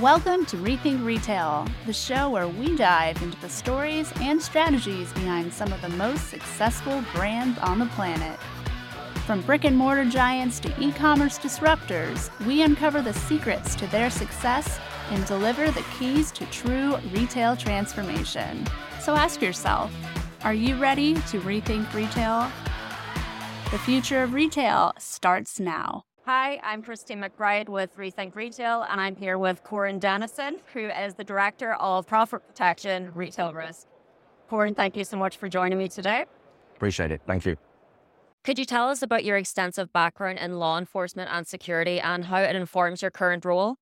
Welcome to Rethink Retail, the show where we dive into the stories and strategies behind some of the most successful brands on the planet. From brick and mortar giants to e commerce disruptors, we uncover the secrets to their success and deliver the keys to true retail transformation. So ask yourself are you ready to rethink retail? The future of retail starts now. Hi, I'm Christine McBride with Rethink Retail, and I'm here with Corin Dennison, who is the Director of Profit Protection Retail Risk. Corin, thank you so much for joining me today. Appreciate it. Thank you. Could you tell us about your extensive background in law enforcement and security and how it informs your current role?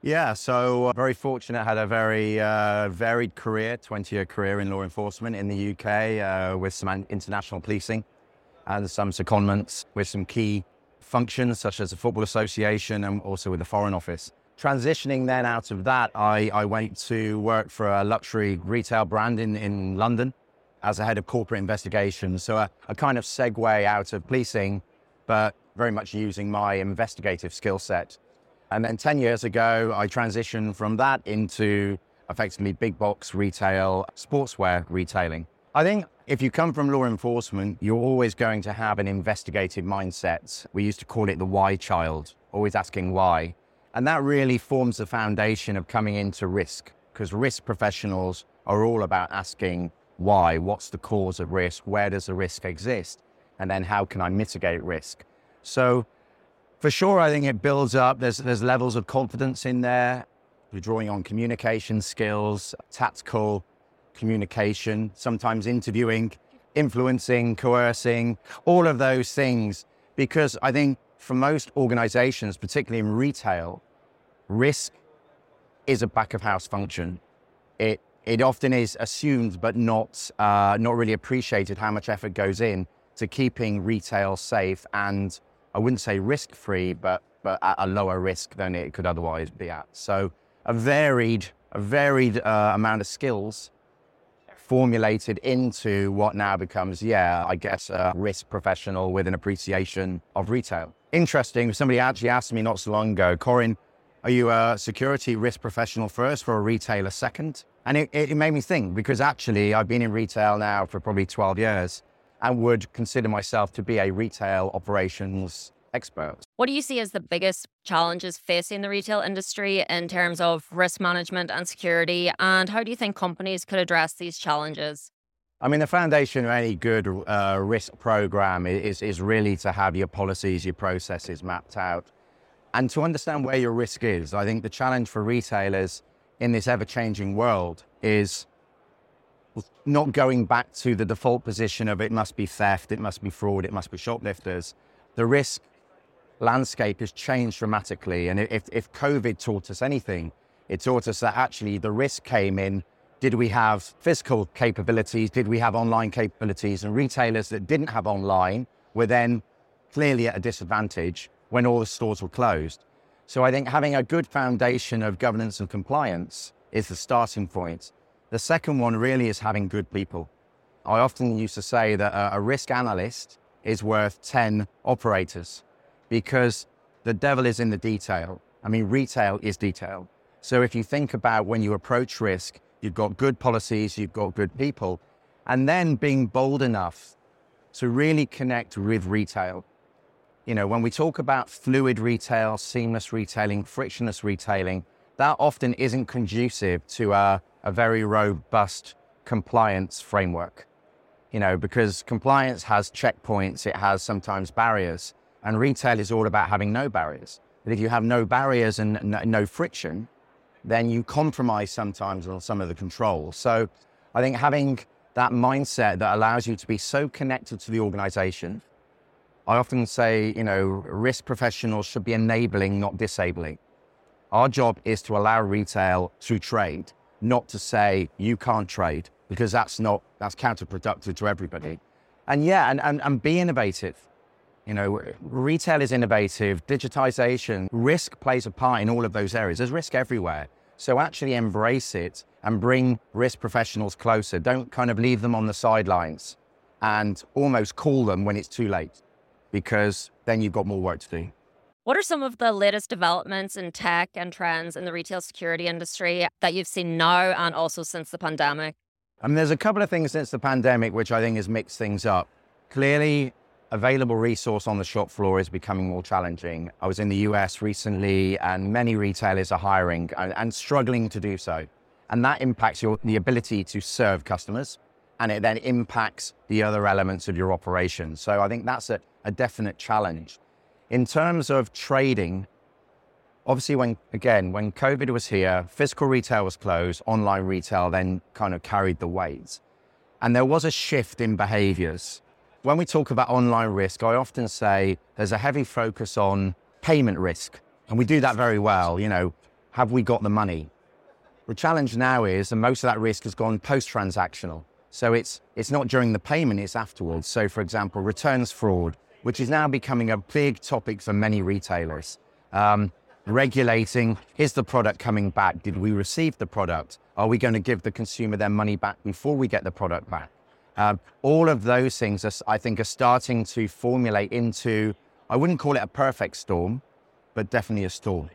Yeah, so uh, very fortunate. Had a very uh, varied career, 20 year career in law enforcement in the UK uh, with some international policing and some secondments with some key functions such as the Football Association and also with the Foreign Office. Transitioning then out of that, I, I went to work for a luxury retail brand in, in London as a head of corporate investigations. So a, a kind of segue out of policing, but very much using my investigative skill set. And then 10 years ago, I transitioned from that into effectively big box retail, sportswear retailing. I think if you come from law enforcement, you're always going to have an investigative mindset. We used to call it the why child, always asking why. And that really forms the foundation of coming into risk, because risk professionals are all about asking why, what's the cause of risk, where does the risk exist, and then how can I mitigate risk. So for sure, I think it builds up. There's, there's levels of confidence in there. You're drawing on communication skills, tactical communication, sometimes interviewing, influencing, coercing, all of those things. Because I think for most organizations, particularly in retail, risk is a back of house function. It, it often is assumed, but not, uh, not really appreciated how much effort goes in to keeping retail safe and I wouldn't say risk free, but, but at a lower risk than it could otherwise be at. So a varied, a varied uh, amount of skills formulated into what now becomes, yeah, I guess a risk professional with an appreciation of retail. Interesting, somebody actually asked me not so long ago, Corin, are you a security risk professional first for a retailer second? And it, it made me think because actually I've been in retail now for probably 12 years and would consider myself to be a retail operations expert. What do you see as the biggest challenges facing the retail industry in terms of risk management and security? And how do you think companies could address these challenges? I mean, the foundation of any good uh, risk program is, is really to have your policies, your processes mapped out, and to understand where your risk is. I think the challenge for retailers in this ever changing world is not going back to the default position of it must be theft, it must be fraud, it must be shoplifters. The risk landscape has changed dramatically. And if, if COVID taught us anything, it taught us that actually the risk came in did we have physical capabilities? Did we have online capabilities? And retailers that didn't have online were then clearly at a disadvantage when all the stores were closed. So I think having a good foundation of governance and compliance is the starting point. The second one really is having good people. I often used to say that a, risk analyst is worth 10 operators because the devil is in the detail. I mean, retail is detail. So if you think about when you approach risk, you've got good policies, you've got good people, and then being bold enough to really connect with retail. You know, when we talk about fluid retail, seamless retailing, frictionless retailing, that often isn't conducive to a a very robust compliance framework. You know, because compliance has checkpoints, it has sometimes barriers, and retail is all about having no barriers. But if you have no barriers and no, no friction, then you compromise sometimes on some of the controls. So I think having that mindset that allows you to be so connected to the organization. I often say, you know, risk professionals should be enabling, not disabling. Our job is to allow retail to trade not to say you can't trade because that's not that's counterproductive to everybody. And yeah, and, and, and be innovative. You know, retail is innovative, digitization, risk plays a part in all of those areas. There's risk everywhere. So actually embrace it and bring risk professionals closer. Don't kind of leave them on the sidelines and almost call them when it's too late because then you've got more work to do. What are some of the latest developments in tech and trends in the retail security industry that you've seen now and also since the pandemic? I mean, there's a couple of things since the pandemic which I think has mixed things up. Clearly, available resource on the shop floor is becoming more challenging. I was in the US recently, and many retailers are hiring and, and struggling to do so. And that impacts your, the ability to serve customers, and it then impacts the other elements of your operation. So I think that's a, a definite challenge. In terms of trading, obviously when again when covid was here physical retail was closed online retail then kind of carried the weight and there was a shift in behaviors when we talk about online risk i often say there's a heavy focus on payment risk and we do that very well you know have we got the money the challenge now is and most of that risk has gone post transactional so it's it's not during the payment it's afterwards so for example returns fraud which is now becoming a big topic for many retailers. Um, regulating is the product coming back? Did we receive the product? Are we going to give the consumer their money back before we get the product back? Um, all of those things, are, I think, are starting to formulate into, I wouldn't call it a perfect storm, but definitely a storm.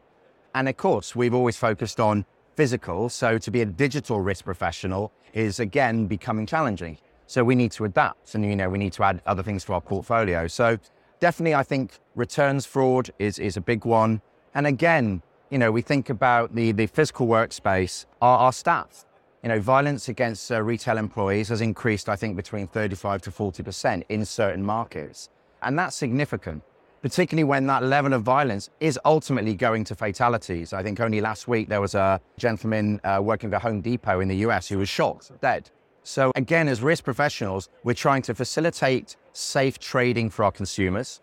And of course, we've always focused on physical. So to be a digital risk professional is again becoming challenging. So we need to adapt and, you know, we need to add other things to our portfolio. So definitely, I think returns fraud is, is a big one. And again, you know, we think about the, the physical workspace, our, our staff. You know, violence against uh, retail employees has increased, I think, between 35 to 40% in certain markets. And that's significant, particularly when that level of violence is ultimately going to fatalities. I think only last week there was a gentleman uh, working for Home Depot in the US who was shot dead so again, as risk professionals, we're trying to facilitate safe trading for our consumers.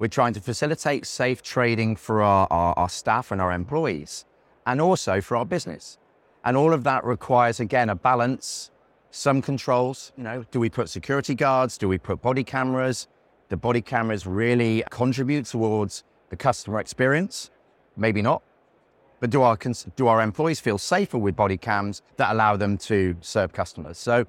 We're trying to facilitate safe trading for our, our, our, staff and our employees, and also for our business. And all of that requires, again, a balance, some controls. You know, do we put security guards? Do we put body cameras? The body cameras really contribute towards the customer experience? Maybe not. But do our, do our employees feel safer with body cams that allow them to serve customers? So,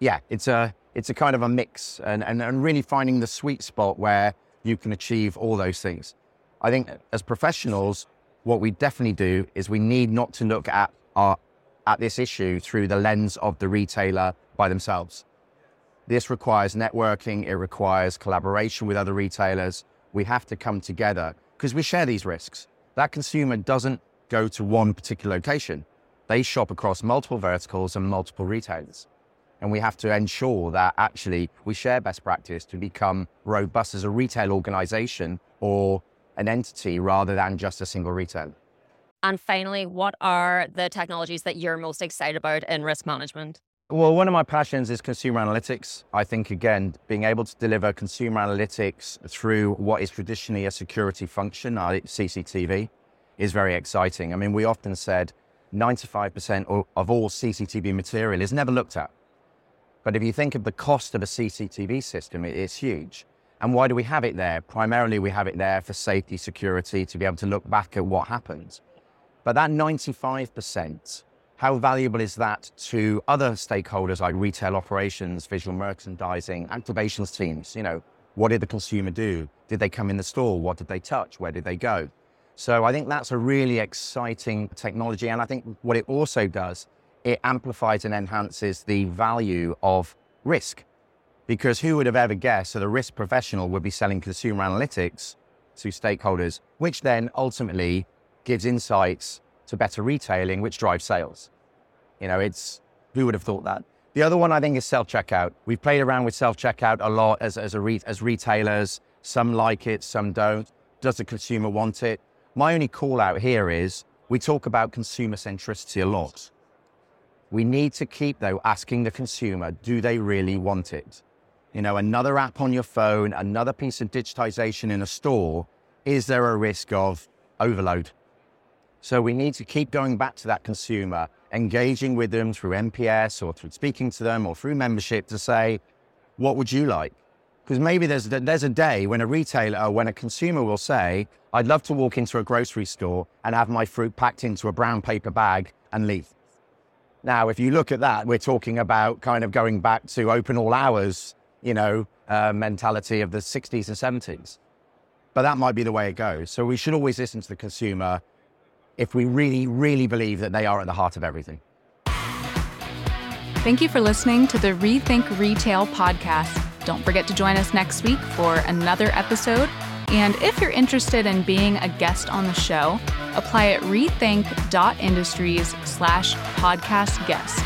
yeah, it's a, it's a kind of a mix and, and, and really finding the sweet spot where you can achieve all those things. I think as professionals, what we definitely do is we need not to look at our, at this issue through the lens of the retailer by themselves. This requires networking, it requires collaboration with other retailers. We have to come together because we share these risks. That consumer doesn't go to one particular location. They shop across multiple verticals and multiple retailers. And we have to ensure that actually we share best practice to become robust as a retail organization or an entity rather than just a single retailer. And finally, what are the technologies that you're most excited about in risk management? Well, one of my passions is consumer analytics. I think, again, being able to deliver consumer analytics through what is traditionally a security function, CCTV, is very exciting. I mean, we often said 95% of all CCTV material is never looked at. But if you think of the cost of a CCTV system, it's huge. And why do we have it there? Primarily, we have it there for safety, security, to be able to look back at what happened. But that 95%, how valuable is that to other stakeholders like retail operations, visual merchandising, activations teams? You know, what did the consumer do? Did they come in the store? What did they touch? Where did they go? So I think that's a really exciting technology. And I think what it also does, it amplifies and enhances the value of risk. Because who would have ever guessed that a risk professional would be selling consumer analytics to stakeholders, which then ultimately gives insights to better retailing, which drives sales. You know, it's who would have thought that? The other one I think is self checkout. We've played around with self checkout a lot as, as, a re- as retailers. Some like it, some don't. Does the consumer want it? My only call out here is we talk about consumer centricity a lot. We need to keep, though, asking the consumer, do they really want it? You know, another app on your phone, another piece of digitization in a store, is there a risk of overload? So we need to keep going back to that consumer, engaging with them through NPS or through speaking to them or through membership to say, what would you like? Because maybe there's, there's a day when a retailer or when a consumer will say, I'd love to walk into a grocery store and have my fruit packed into a brown paper bag and leave. Now, if you look at that, we're talking about kind of going back to open all hours, you know, uh, mentality of the 60s and 70s. but that might be the way it goes. So we should always listen to the consumer if we really, really believe that they are at the heart of everything. Thank you for listening to the Rethink Retail podcast. Don't forget to join us next week for another episode. And if you're interested in being a guest on the show, apply at rethink.industries slash podcast guest.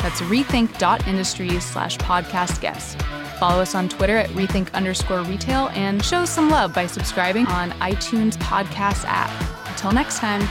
That's rethink.industries slash podcast guest. Follow us on Twitter at rethink underscore retail and show some love by subscribing on iTunes podcast app. Until next time.